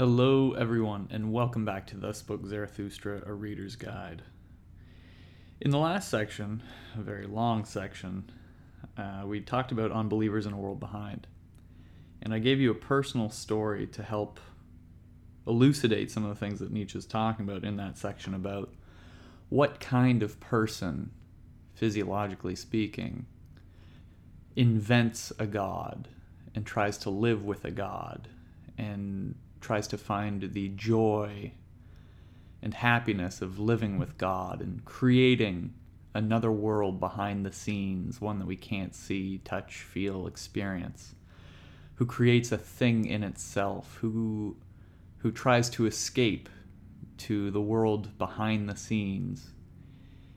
Hello, everyone, and welcome back to Thus Spoke Zarathustra, a reader's guide. In the last section, a very long section, uh, we talked about unbelievers in a world behind. And I gave you a personal story to help elucidate some of the things that Nietzsche's talking about in that section about what kind of person, physiologically speaking, invents a god and tries to live with a god and tries to find the joy and happiness of living with God and creating another world behind the scenes, one that we can't see, touch, feel, experience, who creates a thing in itself, who who tries to escape to the world behind the scenes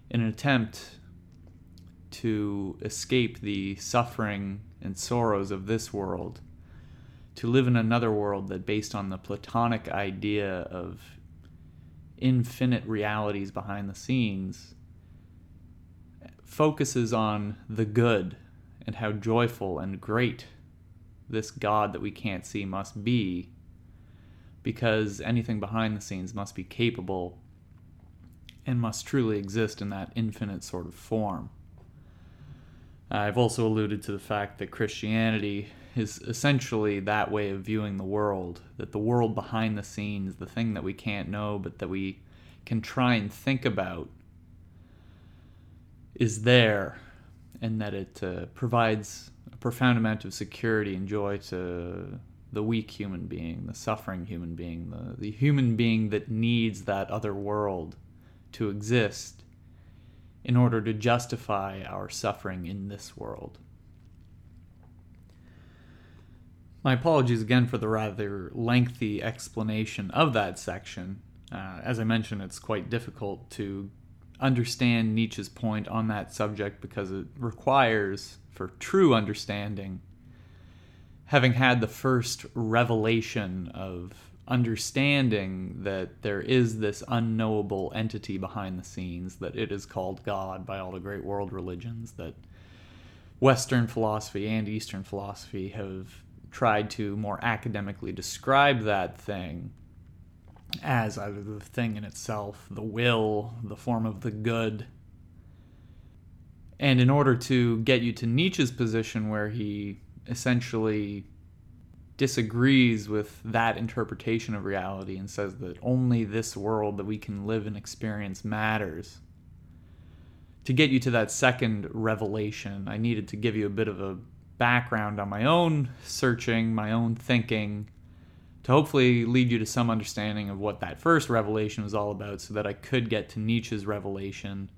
in an attempt to escape the suffering and sorrows of this world to live in another world that based on the platonic idea of infinite realities behind the scenes focuses on the good and how joyful and great this God that we can't see must be because anything behind the scenes must be capable and must truly exist in that infinite sort of form. I've also alluded to the fact that Christianity is essentially that way of viewing the world that the world behind the scenes, the thing that we can't know but that we can try and think about, is there, and that it uh, provides a profound amount of security and joy to the weak human being, the suffering human being, the, the human being that needs that other world to exist in order to justify our suffering in this world. My apologies again for the rather lengthy explanation of that section. Uh, as I mentioned, it's quite difficult to understand Nietzsche's point on that subject because it requires, for true understanding, having had the first revelation of understanding that there is this unknowable entity behind the scenes, that it is called God by all the great world religions, that Western philosophy and Eastern philosophy have tried to more academically describe that thing as either the thing in itself, the will, the form of the good. And in order to get you to Nietzsche's position, where he essentially disagrees with that interpretation of reality and says that only this world that we can live and experience matters. To get you to that second revelation, I needed to give you a bit of a background on my own searching, my own thinking, to hopefully lead you to some understanding of what that first revelation was all about so that I could get to Nietzsche's revelation,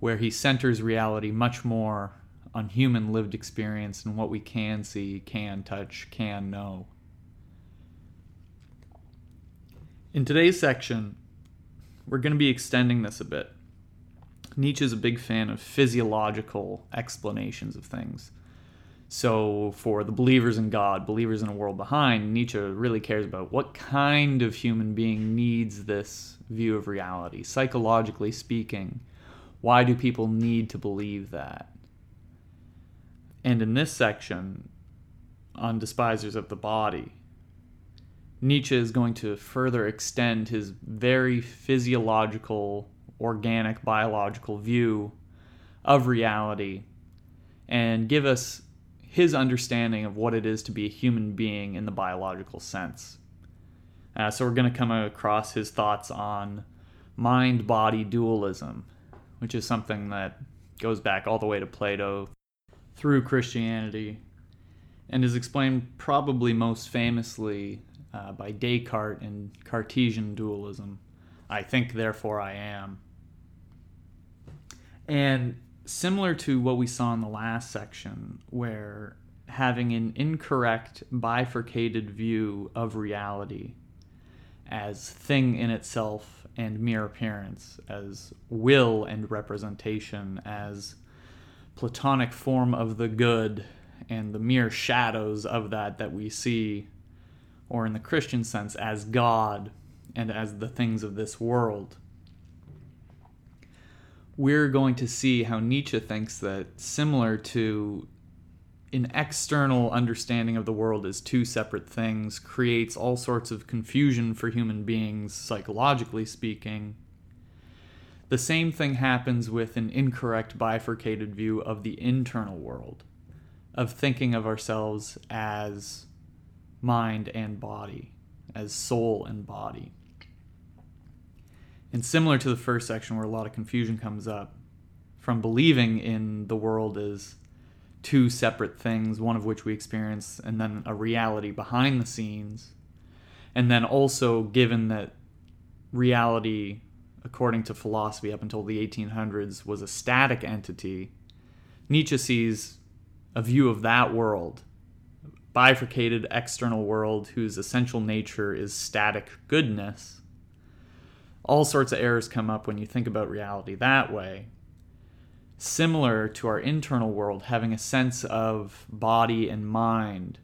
where he centers reality much more on human lived experience and what we can see, can touch, can know. In today's section, we're going to be extending this a bit. Nietzsche is a big fan of physiological explanations of things. So, for the believers in God, believers in a world behind, Nietzsche really cares about what kind of human being needs this view of reality. Psychologically speaking, why do people need to believe that? And in this section on despisers of the body, Nietzsche is going to further extend his very physiological, organic, biological view of reality and give us his understanding of what it is to be a human being in the biological sense. Uh, so we're going to come across his thoughts on mind body dualism, which is something that goes back all the way to Plato through Christianity and is explained probably most famously uh, by Descartes in Cartesian dualism. I think, therefore I am. And similar to what we saw in the last section, where having an incorrect, bifurcated view of reality as thing in itself and mere appearance, as will and representation, as platonic form of the good and the mere shadows of that that we see, or in the Christian sense, as God and as the things of this world we're going to see how Nietzsche thinks that similar to an external understanding of the world as two separate things creates all sorts of confusion for human beings, psychologically speaking. The same thing happens with an incorrect bifurcated view of the internal world, of thinking of ourselves as mind and body, as soul and body. And similar to the first section, where a lot of confusion comes up from believing in the world as two separate things, one of which we experience, and then a reality behind the scenes. And then also, given that reality, according to philosophy up until the 1800s, was a static entity, Nietzsche sees a view of that world, bifurcated external world whose essential nature is static goodness. All sorts of errors come up when you think about reality that way similar to our internal world, having a sense of body and mind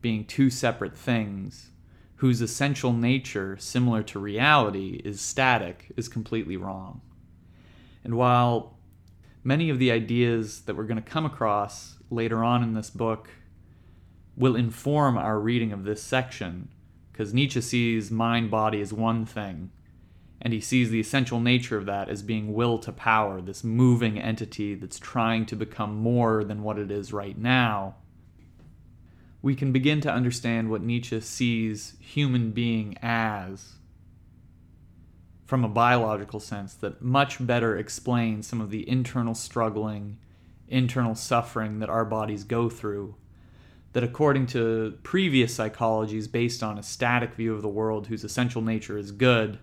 being two separate things whose essential nature, similar to reality, is static, is completely wrong. And while many of the ideas that we're going to come across later on in this book will inform our reading of this section, because Nietzsche sees mind body as one thing and he sees the essential nature of that as being will to power, this moving entity that's trying to become more than what it is right now, we can begin to understand what Nietzsche sees human being as from a biological sense that much better explains some of the internal struggling, internal suffering that our bodies go through. That, according to previous psychologies based on a static view of the world whose essential nature is good,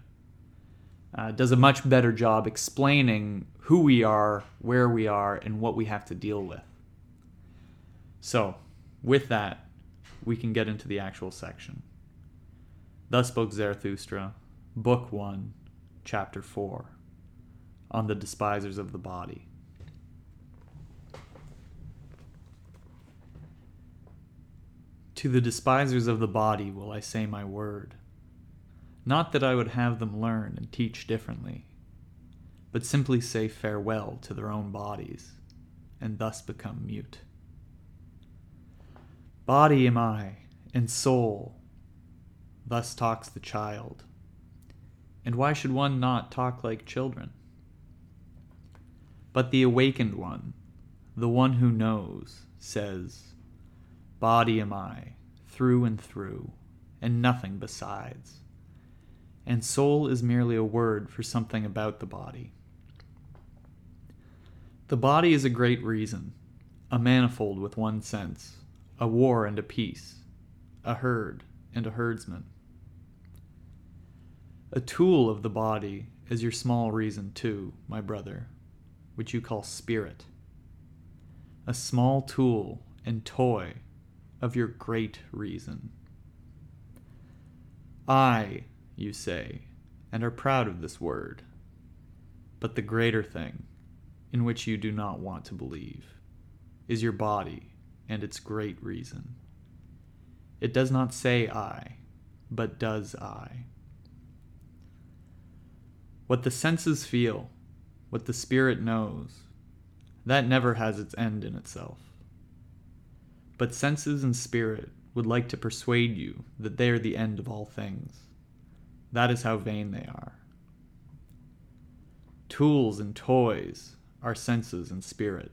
uh, does a much better job explaining who we are, where we are, and what we have to deal with. So, with that, we can get into the actual section. Thus spoke Zarathustra, Book 1, Chapter 4, on the despisers of the body. To the despisers of the body will I say my word not that I would have them learn and teach differently, but simply say farewell to their own bodies, and thus become mute. Body am I, and soul, thus talks the child. And why should one not talk like children? But the awakened one, the one who knows, says, Body am I, through and through, and nothing besides and soul is merely a word for something about the body. The body is a great reason, a manifold with one sense, a war and a peace, a herd and a herdsman. A tool of the body is your small reason, too, my brother, which you call spirit. A small tool and toy of your great reason. I you say, and are proud of this word. But the greater thing, in which you do not want to believe, is your body and its great reason. It does not say I, but does I. What the senses feel, what the spirit knows, that never has its end in itself. But senses and spirit would like to persuade you that they are the end of all things. That is how vain they are. Tools and toys are senses and spirit.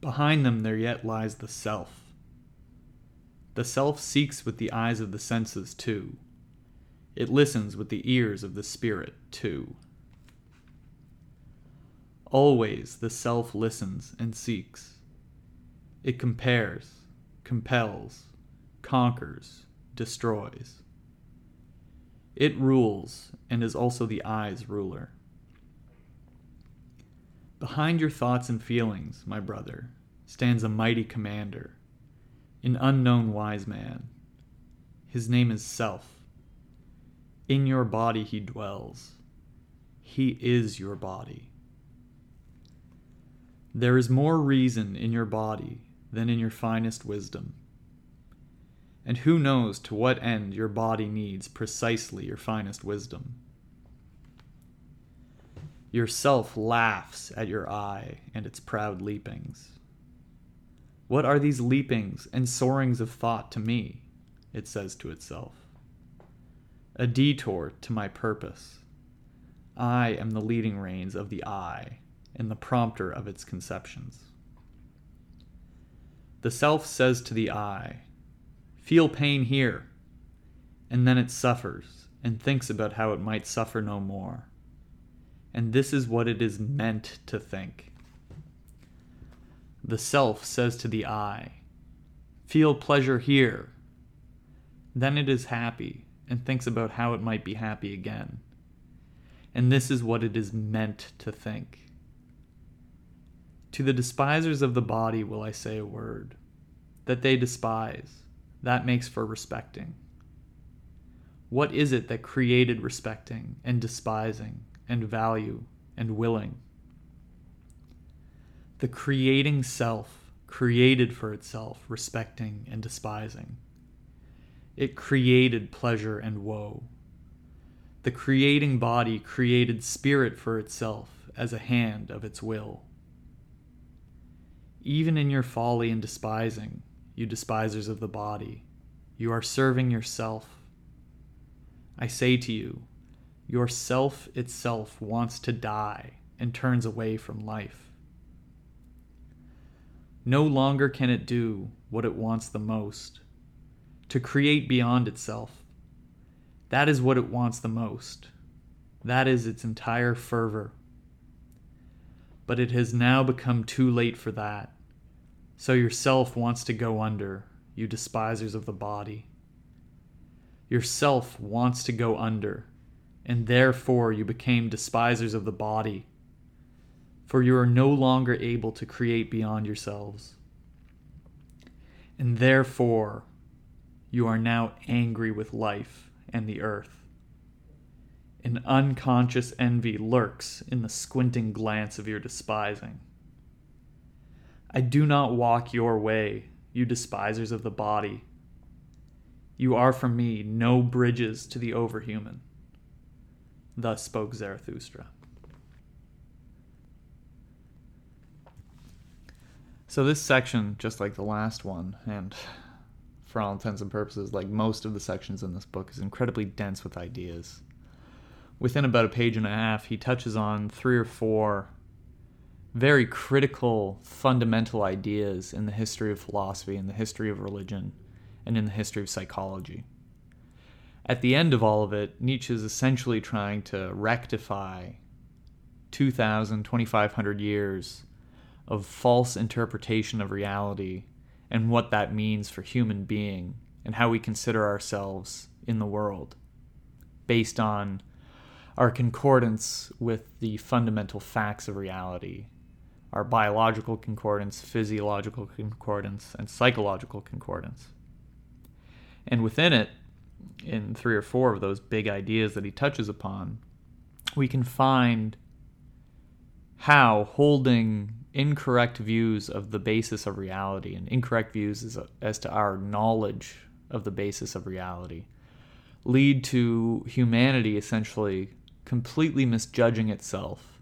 Behind them there yet lies the self. The self seeks with the eyes of the senses too. It listens with the ears of the spirit too. Always the self listens and seeks. It compares, compels, conquers, destroys. It rules and is also the I's ruler. Behind your thoughts and feelings, my brother, stands a mighty commander, an unknown wise man. His name is Self. In your body he dwells. He is your body. There is more reason in your body than in your finest wisdom. And who knows to what end your body needs precisely your finest wisdom? Yourself laughs at your I and its proud leapings. What are these leapings and soarings of thought to me? It says to itself. A detour to my purpose. I am the leading reins of the I and the prompter of its conceptions. The self says to the I, Feel pain here, and then it suffers and thinks about how it might suffer no more. And this is what it is meant to think. The self says to the I, Feel pleasure here. Then it is happy and thinks about how it might be happy again. And this is what it is meant to think. To the despisers of the body will I say a word that they despise, that makes for respecting. What is it that created respecting and despising and value and willing? The creating self created for itself respecting and despising. It created pleasure and woe. The creating body created spirit for itself as a hand of its will. Even in your folly and despising, you despisers of the body, you are serving yourself I say to you, your self itself wants to die and turns away from life. No longer can it do what it wants the most to create beyond itself. That is what it wants the most. That is its entire fervor. But it has now become too late for that. So yourself wants to go under, you despisers of the body. Yourself wants to go under, and therefore you became despisers of the body. For you are no longer able to create beyond yourselves. And therefore you are now angry with life and the earth. An unconscious envy lurks in the squinting glance of your despising. I do not walk your way, you despisers of the body you are for me no bridges to the overhuman. Thus spoke Zarathustra. So, this section, just like the last one, and for all intents and purposes, like most of the sections in this book, is incredibly dense with ideas. Within about a page and a half, he touches on three or four very critical, fundamental ideas in the history of philosophy in the history of religion and in the history of psychology. At the end of all of it, Nietzsche is essentially trying to rectify 2,000, 2,500 years of false interpretation of reality and what that means for human being and how we consider ourselves in the world based on our concordance with the fundamental facts of reality our biological concordance, physiological concordance, and psychological concordance. And within it, in three or four of those big ideas that he touches upon, we can find how holding incorrect views of the basis of reality and incorrect views as, as to our knowledge of the basis of reality lead to humanity essentially completely misjudging itself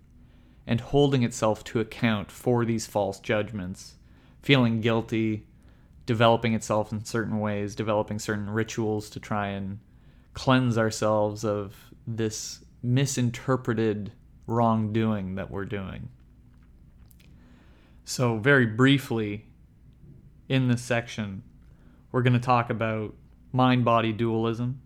and holding itself to account for these false judgments, feeling guilty, developing itself in certain ways, developing certain rituals to try and cleanse ourselves of this misinterpreted wrongdoing that we're doing. So, very briefly, in this section, we're going to talk about mind body dualism.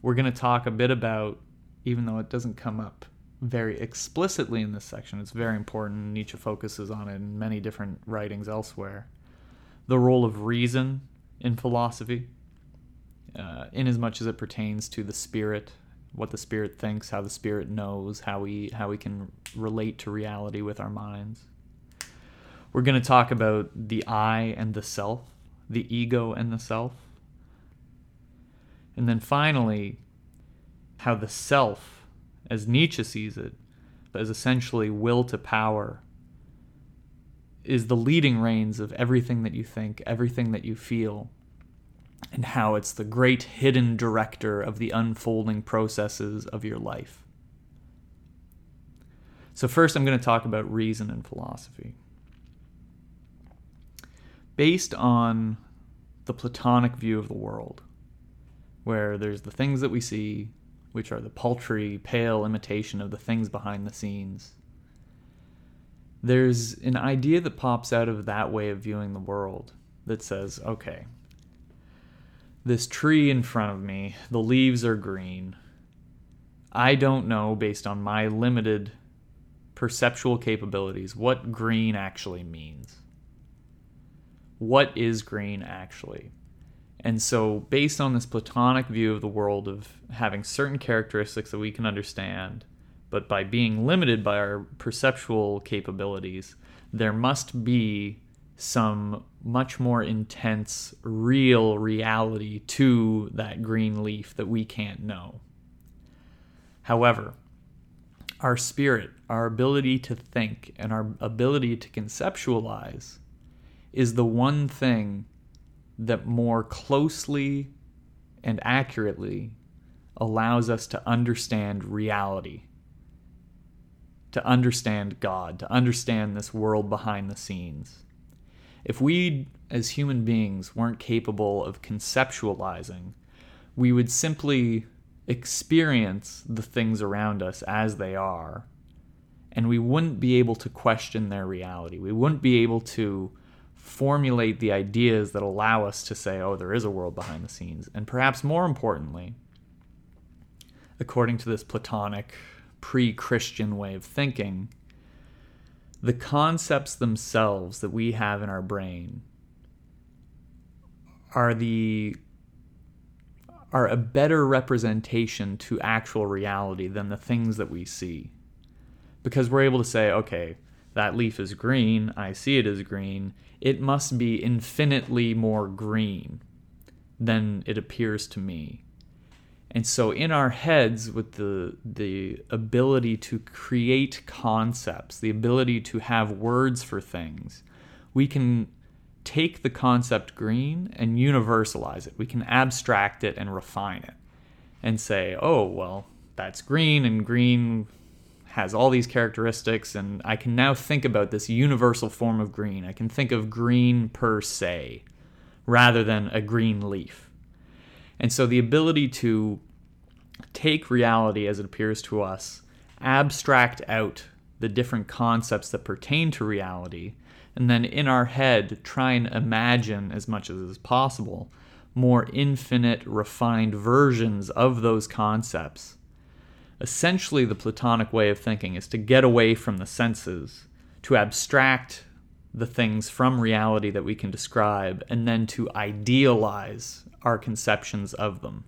We're going to talk a bit about, even though it doesn't come up very explicitly in this section, it's very important. Nietzsche focuses on it in many different writings elsewhere the role of reason in philosophy, uh, in as much as it pertains to the spirit, what the spirit thinks, how the spirit knows, how we how we can relate to reality with our minds. We're going to talk about the I and the self, the ego and the self. And then finally, how the self, as Nietzsche sees it, but as essentially will to power is the leading reins of everything that you think, everything that you feel, and how it's the great hidden director of the unfolding processes of your life. So, first, I'm going to talk about reason and philosophy. based on the Platonic view of the world, where there's the things that we see, which are the paltry, pale imitation of the things behind the scenes. There's an idea that pops out of that way of viewing the world that says, okay, this tree in front of me, the leaves are green. I don't know, based on my limited perceptual capabilities, what green actually means. What is green actually? And so, based on this Platonic view of the world of having certain characteristics that we can understand, but by being limited by our perceptual capabilities, there must be some much more intense, real reality to that green leaf that we can't know. However, our spirit, our ability to think, and our ability to conceptualize is the one thing that more closely and accurately allows us to understand reality, to understand God, to understand this world behind the scenes. If we, as human beings, weren't capable of conceptualizing, we would simply experience the things around us as they are, and we wouldn't be able to question their reality. We wouldn't be able to formulate the ideas that allow us to say, oh, there is a world behind the scenes. And perhaps more importantly, according to this Platonic, pre Christian way of thinking, the concepts themselves that we have in our brain are the are a better representation to actual reality than the things that we see because we're able to say okay that leaf is green i see it as green it must be infinitely more green than it appears to me and so in our heads with the the ability to create concepts, the ability to have words for things, we can take the concept green and universalize it. We can abstract it and refine it and say, "Oh, well, that's green and green has all these characteristics and I can now think about this universal form of green. I can think of green per se rather than a green leaf." And so the ability to take reality as it appears to us, abstract out the different concepts that pertain to reality, and then in our head try and imagine as much as is possible more infinite, refined versions of those concepts. Essentially, the Platonic way of thinking is to get away from the senses, to abstract the things from reality that we can describe, and then to idealize our conceptions of them.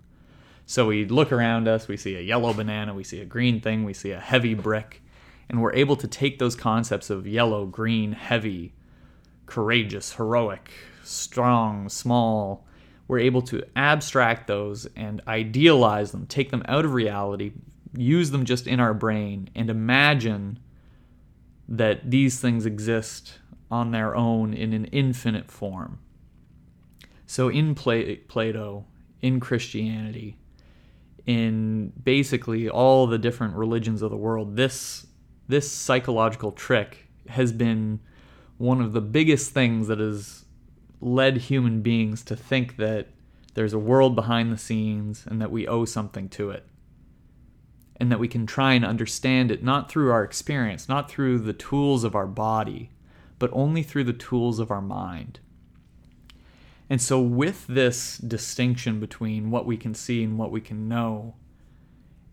So we look around us, we see a yellow banana, we see a green thing, we see a heavy brick, and we're able to take those concepts of yellow, green, heavy, courageous, heroic, strong, small, we're able to abstract those and idealize them, take them out of reality, use them just in our brain, and imagine that these things exist on their own in an infinite form. So in Plato, in Christianity, in basically all the different religions of the world, this this psychological trick has been one of the biggest things that has led human beings to think that there's a world behind the scenes and that we owe something to it. And that we can try and understand it not through our experience, not through the tools of our body, but only through the tools of our mind. And so, with this distinction between what we can see and what we can know,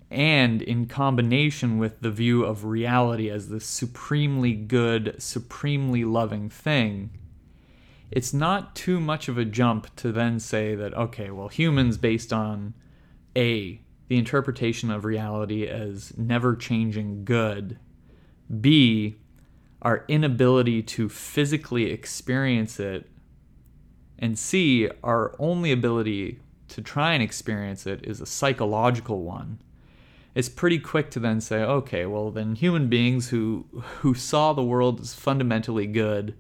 and in combination with the view of reality as the supremely good, supremely loving thing, it's not too much of a jump to then say that, okay, well, humans, based on A, the interpretation of reality as never changing good, B, our inability to physically experience it and C, our only ability to try and experience it is a psychological one. It's pretty quick to then say, okay, well then human beings who who saw the world as fundamentally good,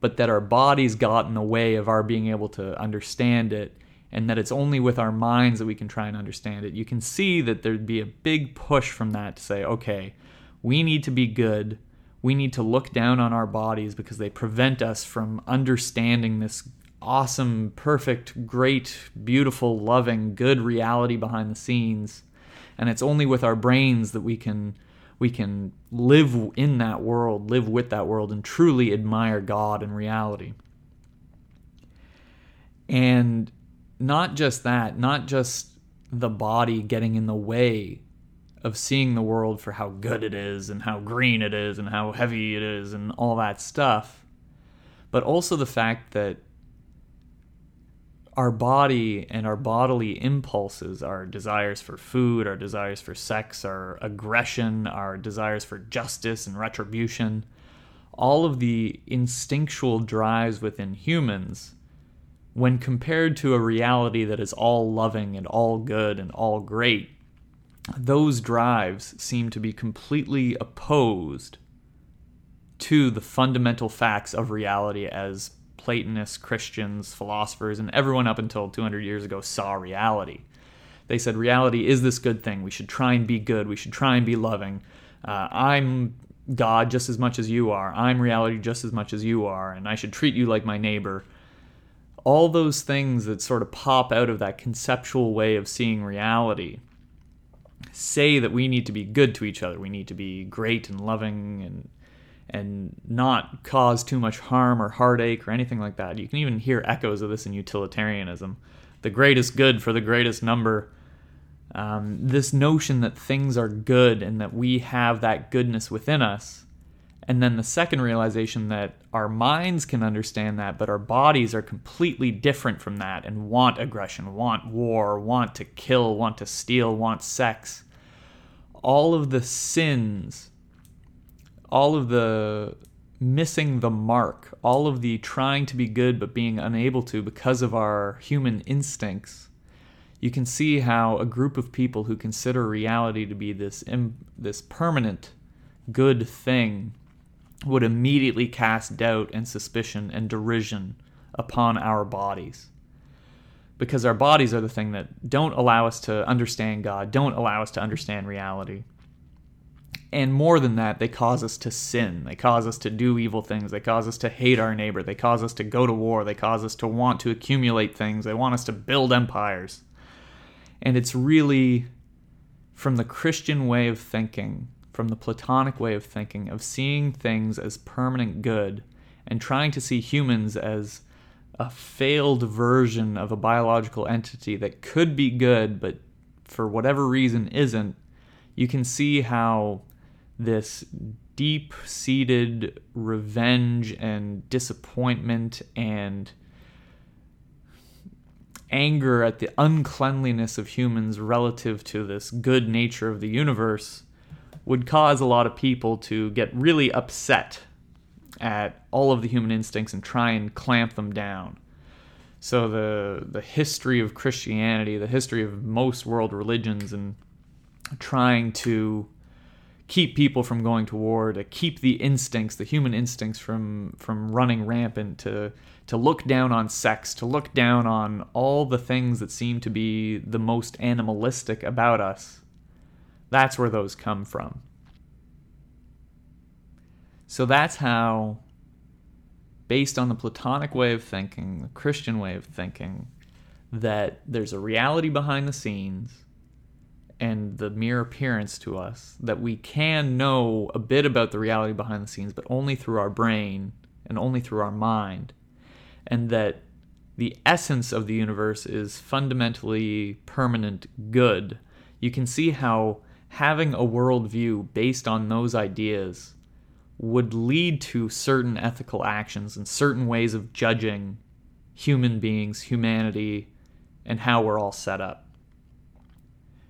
but that our bodies got in the way of our being able to understand it, and that it's only with our minds that we can try and understand it. You can see that there'd be a big push from that to say, okay, we need to be good. we need to look down on our bodies because they prevent us from understanding this awesome, perfect, great, beautiful, loving, good reality behind the scenes. And it's only with our brains that we can we can live in that world, live with that world and truly admire God and reality. And not just that, not just the body getting in the way of seeing the world for how good it is and how green it is and how heavy it is and all that stuff, but also the fact that our body and our bodily impulses, our desires for food, our desires for sex, our aggression, our desires for justice and retribution, all of the instinctual drives within humans, when compared to a reality that is all loving and all good and all great, those drives seem to be completely opposed to the fundamental facts of reality as Platonists, Christians, philosophers, and everyone up until 200 years ago saw reality. They said reality is this good thing. We should try and be good. We should try and be loving. Uh, I'm God just as much as you are. I'm reality just as much as you are, and I should treat you like my neighbor. All those things that sort of pop out of that conceptual way of seeing reality say that we need to be good to each other. We need to be great and loving and and not cause too much harm or heartache or anything like that. You can even hear echoes of this in utilitarianism. The greatest good for the greatest number. Um, this notion that things are good and that we have that goodness within us. And then the second realization that our minds can understand that, but our bodies are completely different from that and want aggression, want war, want to kill, want to steal, want sex. All of the sins all of the missing the mark, all of the trying to be good but being unable to because of our human instincts, you can see how a group of people who consider reality to be this Im- this permanent good thing would immediately cast doubt and suspicion and derision upon our bodies. Because our bodies are the thing that don't allow us to understand God, don't allow us to understand reality and more than that, they cause us to sin. They cause us to do evil things. They cause us to hate our neighbor. They cause us to go to war. They cause us to want to accumulate things. They want us to build empires. And it's really from the Christian way of thinking, from the Platonic way of thinking, of seeing things as permanent good and trying to see humans as a failed version of a biological entity that could be good, but for whatever reason isn't, you can see how this deep seated revenge and disappointment and anger at the uncleanliness of humans relative to this good nature of the universe would cause a lot of people to get really upset at all of the human instincts and try and clamp them down. So the the history of Christianity, the history of most world religions and trying to keep people from going to war, to keep the instincts, the human instincts from from running rampant, to to look down on sex, to look down on all the things that seem to be the most animalistic about us. That's where those come from. So that's how based on the Platonic way of thinking, the Christian way of thinking, that there's a reality behind the scenes and the mere appearance to us that we can know a bit about the reality behind the scenes, but only through our brain and only through our mind. And that the essence of the universe is fundamentally permanent good. You can see how having a worldview based on those ideas would lead to certain ethical actions and certain ways of judging human beings, humanity, and how we're all set up.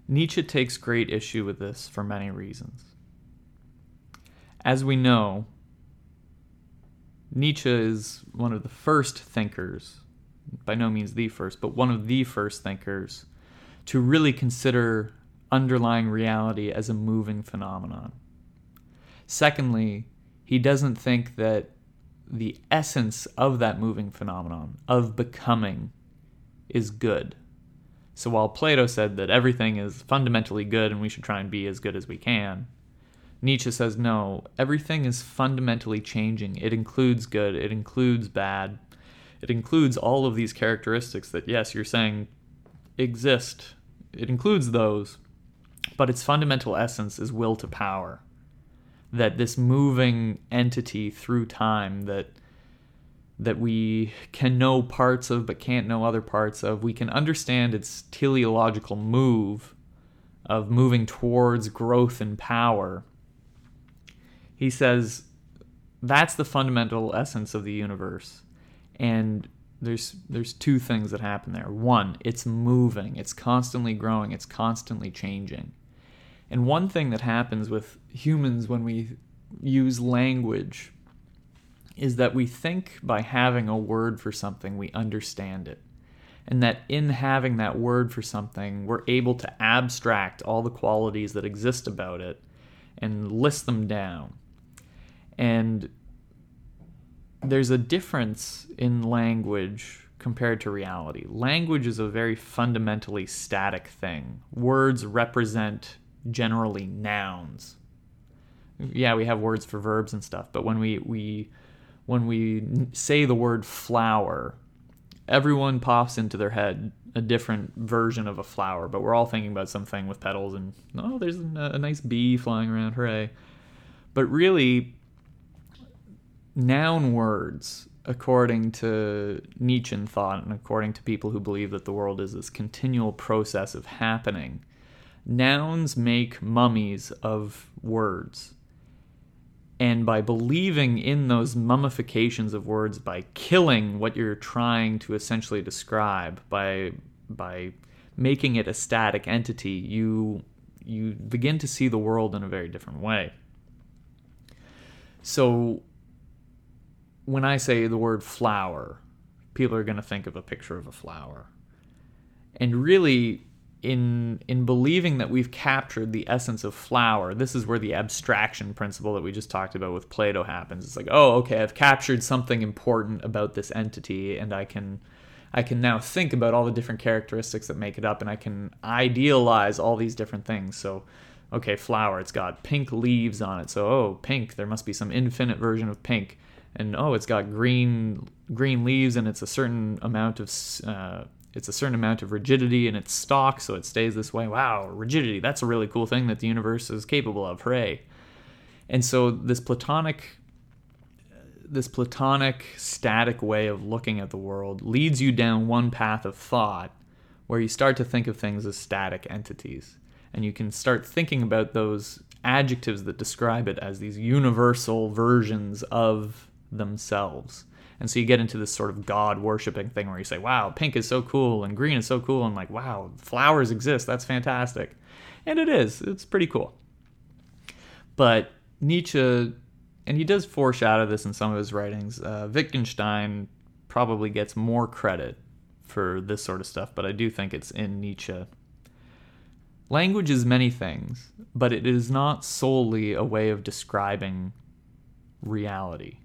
Nietzsche takes great issue with this for many reasons. As we know, Nietzsche is one of the first thinkers, by no means the first, but one of the first thinkers to really consider underlying reality as a moving phenomenon. Secondly, he doesn't think that the essence of that moving phenomenon, of becoming, is good. So while Plato said that everything is fundamentally good and we should try and be as good as we can, Nietzsche says no, everything is fundamentally changing. It includes good, it includes bad, it includes all of these characteristics that, yes, you're saying exist. It includes those, but its fundamental essence is will to power. That this moving entity through time that that we can know parts of but can't know other parts of, we can understand its teleological move of moving towards growth and power. He says that's the fundamental essence of the universe. And there's there's two things that happen there. One, it's moving, it's constantly growing, it's constantly changing. And one thing that happens with humans when we use language is that we think by having a word for something, we understand it. And that in having that word for something, we're able to abstract all the qualities that exist about it and list them down. And there's a difference in language compared to reality. Language is a very fundamentally static thing. Words represent generally nouns. Yeah, we have words for verbs and stuff, but when we we when we say the word flower, everyone pops into their head a different version of a flower, but we're all thinking about something with petals and oh, there's a, a nice bee flying around, hooray. But really, noun words, according to Nietzschean thought and according to people who believe that the world is this continual process of happening, nouns make mummies of words. And by believing in those mummifications of words, by killing what you're trying to essentially describe, by by making it a static entity, you you begin to see the world in a very different way. So when I say the word flower, people are going to think of a picture of a flower. And really, in in believing that we've captured the essence of flower, this is where the abstraction principle that we just talked about with Plato happens. It's like, oh, okay, I've captured something important about this entity, and I can I can now think about all the different characteristics that make it up, and I can idealize all these different things. So, okay, flower, it's got pink leaves on it. So, oh, pink, there must be some infinite version of pink and oh, it's got green green leaves and it's a certain amount of uh, it's a certain amount of rigidity in its stalk, so it stays this way. Wow, rigidity! That's a really cool thing that the universe is capable of. Hooray! And so this platonic this platonic static way of looking at the world leads you down one path of thought where you start to think of things as static entities and you can start thinking about those adjectives that describe it as these universal versions of themselves. And so you get into this sort of God worshiping thing where you say, wow, pink is so cool and green is so cool. And like, wow, flowers exist. That's fantastic. And it is. It's pretty cool. But Nietzsche, and he does foreshadow this in some of his writings, uh, Wittgenstein probably gets more credit for this sort of stuff, but I do think it's in Nietzsche. Language is many things, but it is not solely a way of describing reality.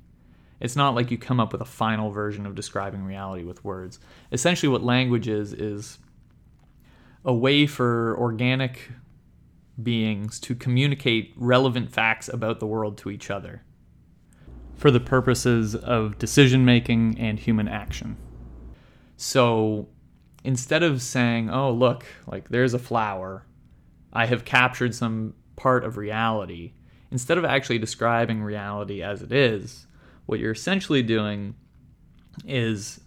It's not like you come up with a final version of describing reality with words. Essentially, what language is, is a way for organic beings to communicate relevant facts about the world to each other for the purposes of decision making and human action. So instead of saying, oh, look, like there's a flower, I have captured some part of reality, instead of actually describing reality as it is, what you're essentially doing is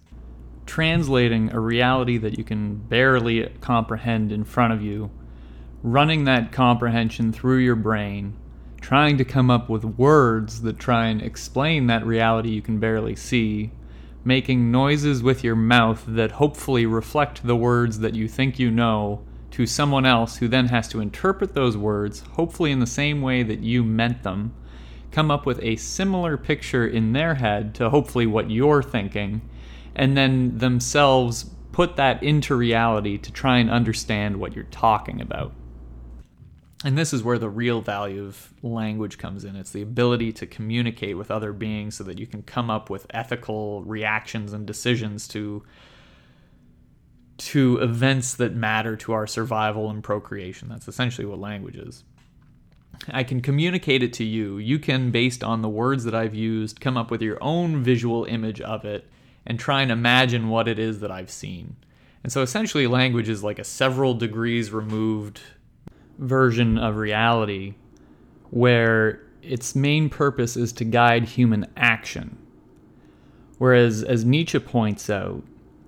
translating a reality that you can barely comprehend in front of you, running that comprehension through your brain, trying to come up with words that try and explain that reality you can barely see, making noises with your mouth that hopefully reflect the words that you think you know to someone else who then has to interpret those words, hopefully in the same way that you meant them, come up with a similar picture in their head to hopefully what you're thinking, and then themselves put that into reality to try and understand what you're talking about. And this is where the real value of language comes in. It's the ability to communicate with other beings so that you can come up with ethical reactions and decisions to to events that matter to our survival and procreation. That's essentially what language is. I can communicate it to you. You can, based on the words that I've used, come up with your own visual image of it and try and imagine what it is that I've seen. And so essentially, language is like a several degrees removed version of reality where its main purpose is to guide human action. Whereas, as Nietzsche points out,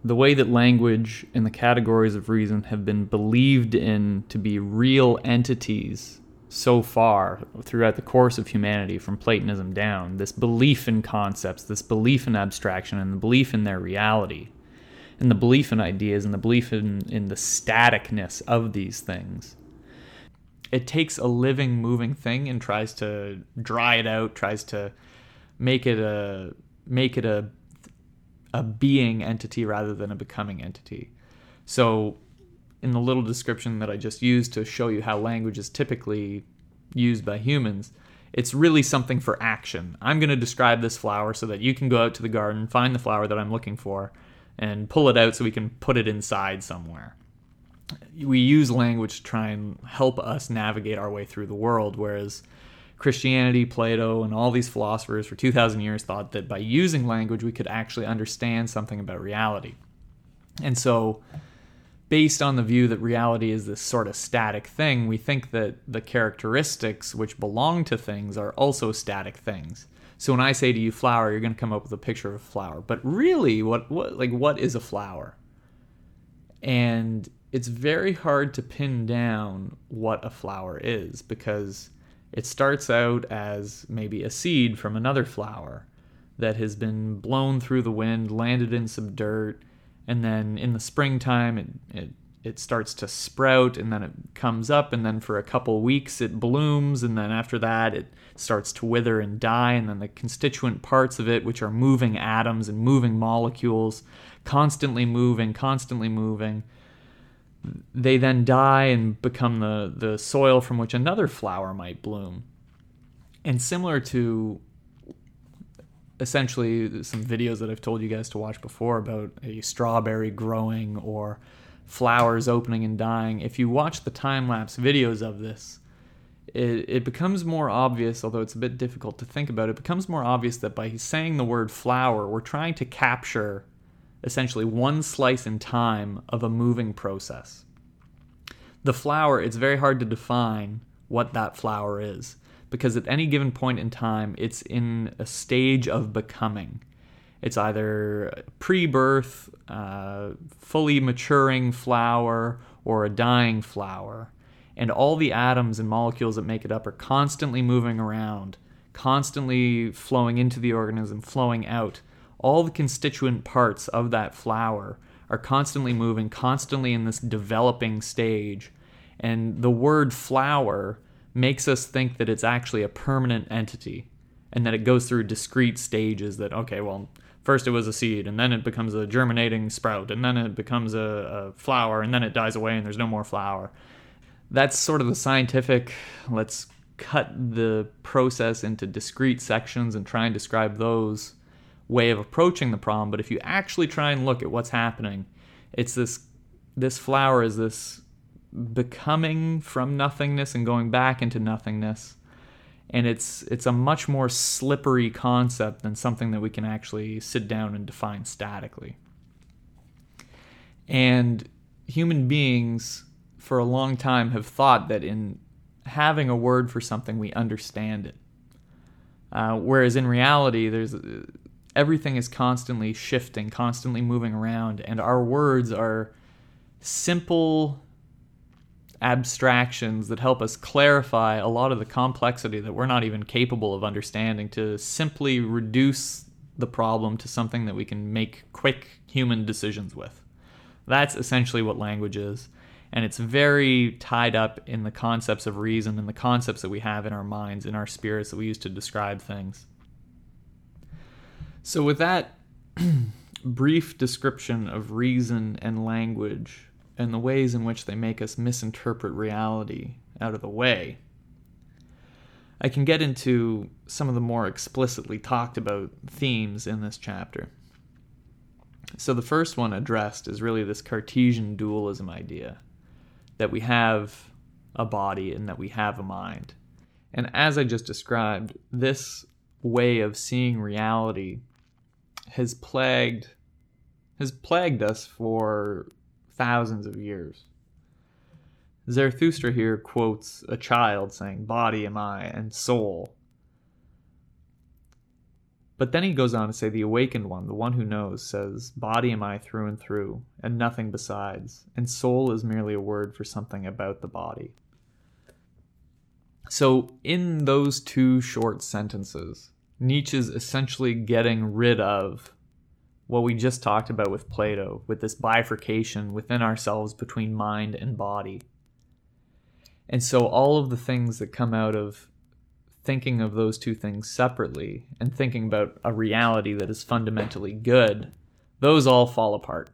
the way that language and the categories of reason have been believed in to be real entities so far throughout the course of humanity from Platonism down, this belief in concepts, this belief in abstraction, and the belief in their reality, and the belief in ideas, and the belief in, in the staticness of these things. It takes a living, moving thing and tries to dry it out, tries to make it a make it a a being entity rather than a becoming entity. So in the little description that I just used to show you how language is typically used by humans, it's really something for action. I'm going to describe this flower so that you can go out to the garden, find the flower that I'm looking for, and pull it out so we can put it inside somewhere. We use language to try and help us navigate our way through the world, whereas Christianity, Plato, and all these philosophers for 2,000 years thought that by using language we could actually understand something about reality. And so based on the view that reality is this sort of static thing, we think that the characteristics which belong to things are also static things. So when I say to you flower, you're going to come up with a picture of a flower. But really, what what like what is a flower? And it's very hard to pin down what a flower is because it starts out as maybe a seed from another flower that has been blown through the wind, landed in some dirt, and then in the springtime it, it it starts to sprout and then it comes up and then for a couple weeks it blooms and then after that it starts to wither and die. And then the constituent parts of it which are moving atoms and moving molecules constantly moving constantly moving they then die and become the the soil from which another flower might bloom. And similar to essentially some videos that I've told you guys to watch before about a strawberry growing or flowers opening and dying. If you watch the time lapse videos of this, it, it becomes more obvious, although it's a bit difficult to think about, it becomes more obvious that by saying the word flower, we're trying to capture essentially one slice in time of a moving process. The flower, it's very hard to define what that flower is because at any given point in time, it's in a stage of becoming. It's either pre birth, uh, fully maturing flower, or a dying flower. And all the atoms and molecules that make it up are constantly moving around, constantly flowing into the organism, flowing out. All the constituent parts of that flower are constantly moving, constantly in this developing stage. And the word flower makes us think that it's actually a permanent entity and that it goes through discrete stages that okay well first it was a seed and then it becomes a germinating sprout and then it becomes a, a, flower and then it dies away and there's no more flower. That's sort of the scientific let's cut the process into discrete sections and try and describe those way of approaching the problem. But if you actually try and look at what's happening it's this this flower is this becoming from nothingness and going back into nothingness. And it's it's a much more slippery concept than something that we can actually sit down and define statically. And human beings for a long time have thought that in having a word for something we understand it. Uh, whereas in reality there's everything is constantly shifting constantly moving around and our words are simple abstractions that help us clarify a lot of the complexity that we're not even capable of understanding to simply reduce the problem to something that we can make quick human decisions with. That's essentially what language is. And it's very tied up in the concepts of reason and the concepts that we have in our minds, in our spirits that we use to describe things. So, with that brief description of reason and language, and the ways in which they make us misinterpret reality out of the way. I can get into some of the more explicitly talked about themes in this chapter. So, the first one addressed is really this Cartesian dualism idea that we have a body and that we have a mind. And as I just described, this way of seeing reality has plagued has plagued us for thousands of years. Zarathustra here quotes a child saying, Body am I, and soul. But then he goes on to say, The awakened one, the one who knows, says, Body am I through and through, and nothing besides, and soul is merely a word for something about the body. So, in those two short sentences, Nietzsche's essentially getting rid of what we just talked about with Plato, with this bifurcation within ourselves between mind and body. And so, all of the things that come out of thinking of those two things separately and thinking about a reality that is fundamentally good, those all fall apart.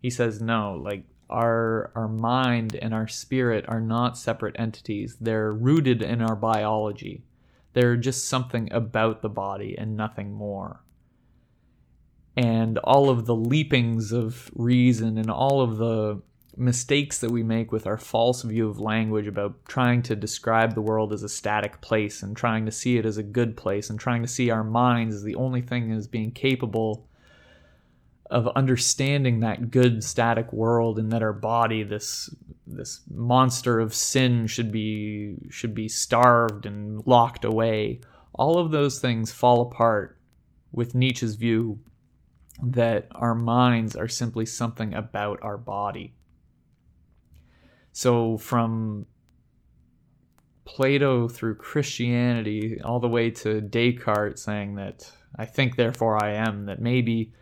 He says, no, like our our mind and our spirit are not separate entities. They're rooted in our biology. They're just something about the body and nothing more. And all of the leapings of reason and all of the mistakes that we make with our false view of language about trying to describe the world as a static place and trying to see it as a good place and trying to see our minds as the only thing as being capable of understanding that good static world and that our body this this monster of sin should be should be starved and locked away. All of those things fall apart with Nietzsche's view that our minds are simply something about our body so from Plato through Christianity all the way to Descartes saying that I think therefore I am that maybe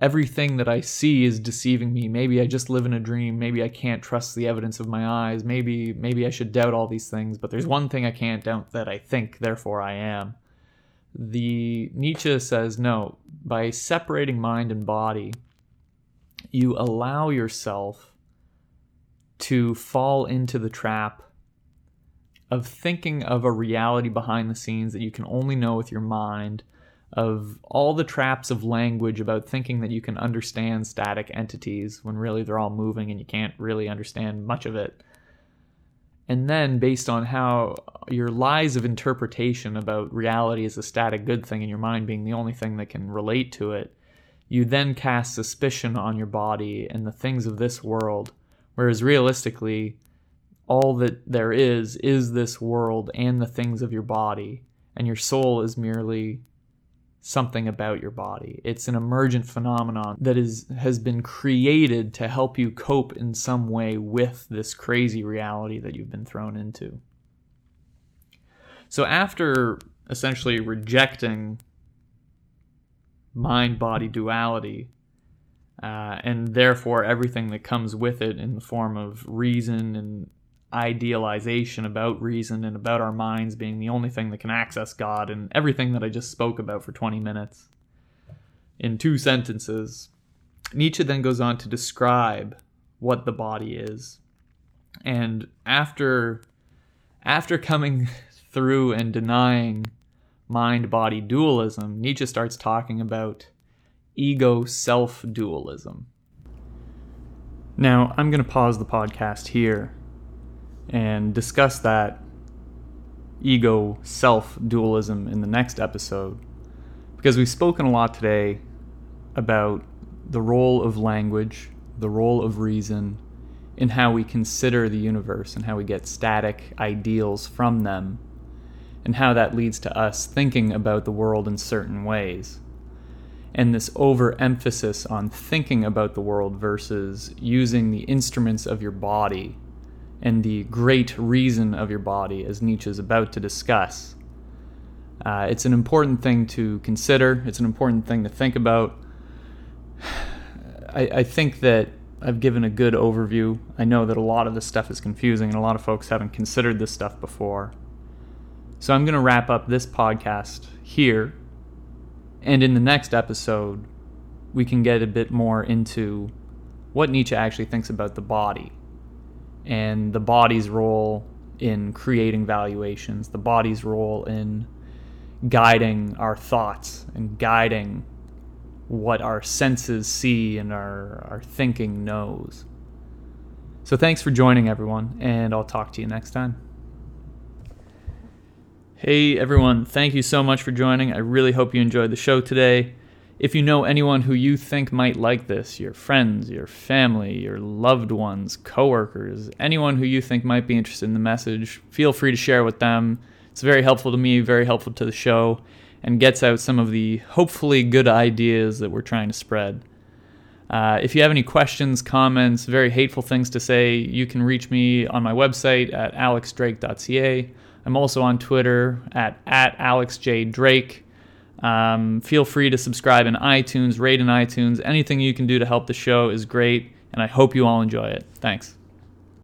everything that I see is deceiving me. Maybe I just live in a dream. Maybe I can't trust the evidence of my eyes. Maybe maybe I should doubt all these things, but there's one thing I can't doubt that I think, therefore I am. The Nietzsche says no, by separating mind and body, you allow yourself to fall into the trap of thinking of a reality behind the scenes that you can only know with your mind of all the traps of language about thinking that you can understand static entities when really they're all moving and you can't really understand much of it. And then, based on how your lies of interpretation about reality as a static good thing in your mind being the only thing that can relate to it, you then cast suspicion on your body and the things of this world. Whereas realistically, all that there is is this world and the things of your body, and your soul is merely something about your body. It's an emergent phenomenon that is has been created to help you cope in some way with this crazy reality that you've been thrown into. So after essentially rejecting mind body duality uh, and therefore everything that comes with it in the form of reason and idealization about reason and about our minds being the only thing that can access God and everything that I just spoke about for 20 minutes in two sentences. Nietzsche then goes on to describe what the body is. And after after coming through and denying mind body dualism, Nietzsche starts talking about ego self dualism. Now, I'm going to pause the podcast here and discuss that ego self dualism in the next episode because we've spoken a lot today about the role of language, the role of reason, in how we consider the universe and how we get static ideals from them, and how that leads to us thinking about the world in certain ways. And this overemphasis on thinking about the world versus using the instruments of your body and the great reason of your body, as Nietzsche is about to discuss. Uh, it's an important thing to consider, it's an important thing to think about. I, I, think that I've given a good overview. I know that a lot of this stuff is confusing and a lot of folks haven't considered this stuff before. So I'm going to wrap up this podcast here. And in the next episode, we can get a bit more into what Nietzsche actually thinks about the body and the body's role in creating valuations, the body's role in guiding our thoughts and guiding what our senses see and our, our thinking knows. So, thanks for joining, everyone, and I'll talk to you next time. Hey everyone, thank you so much for joining. I really hope you enjoyed the show today. If you know anyone who you think might like this, your friends, your family, your loved ones, coworkers, anyone who you think might be interested in the message, feel free to share with them. It's very helpful to me, very helpful to the show, and gets out some of the hopefully good ideas that we're trying to spread. Uh, if you have any questions, comments, very hateful things to say, you can reach me on my website at alexdrake.ca. I'm also on Twitter at, at AlexJDrake. Um, feel free to subscribe in iTunes, rate in iTunes. Anything you can do to help the show is great, and I hope you all enjoy it. Thanks.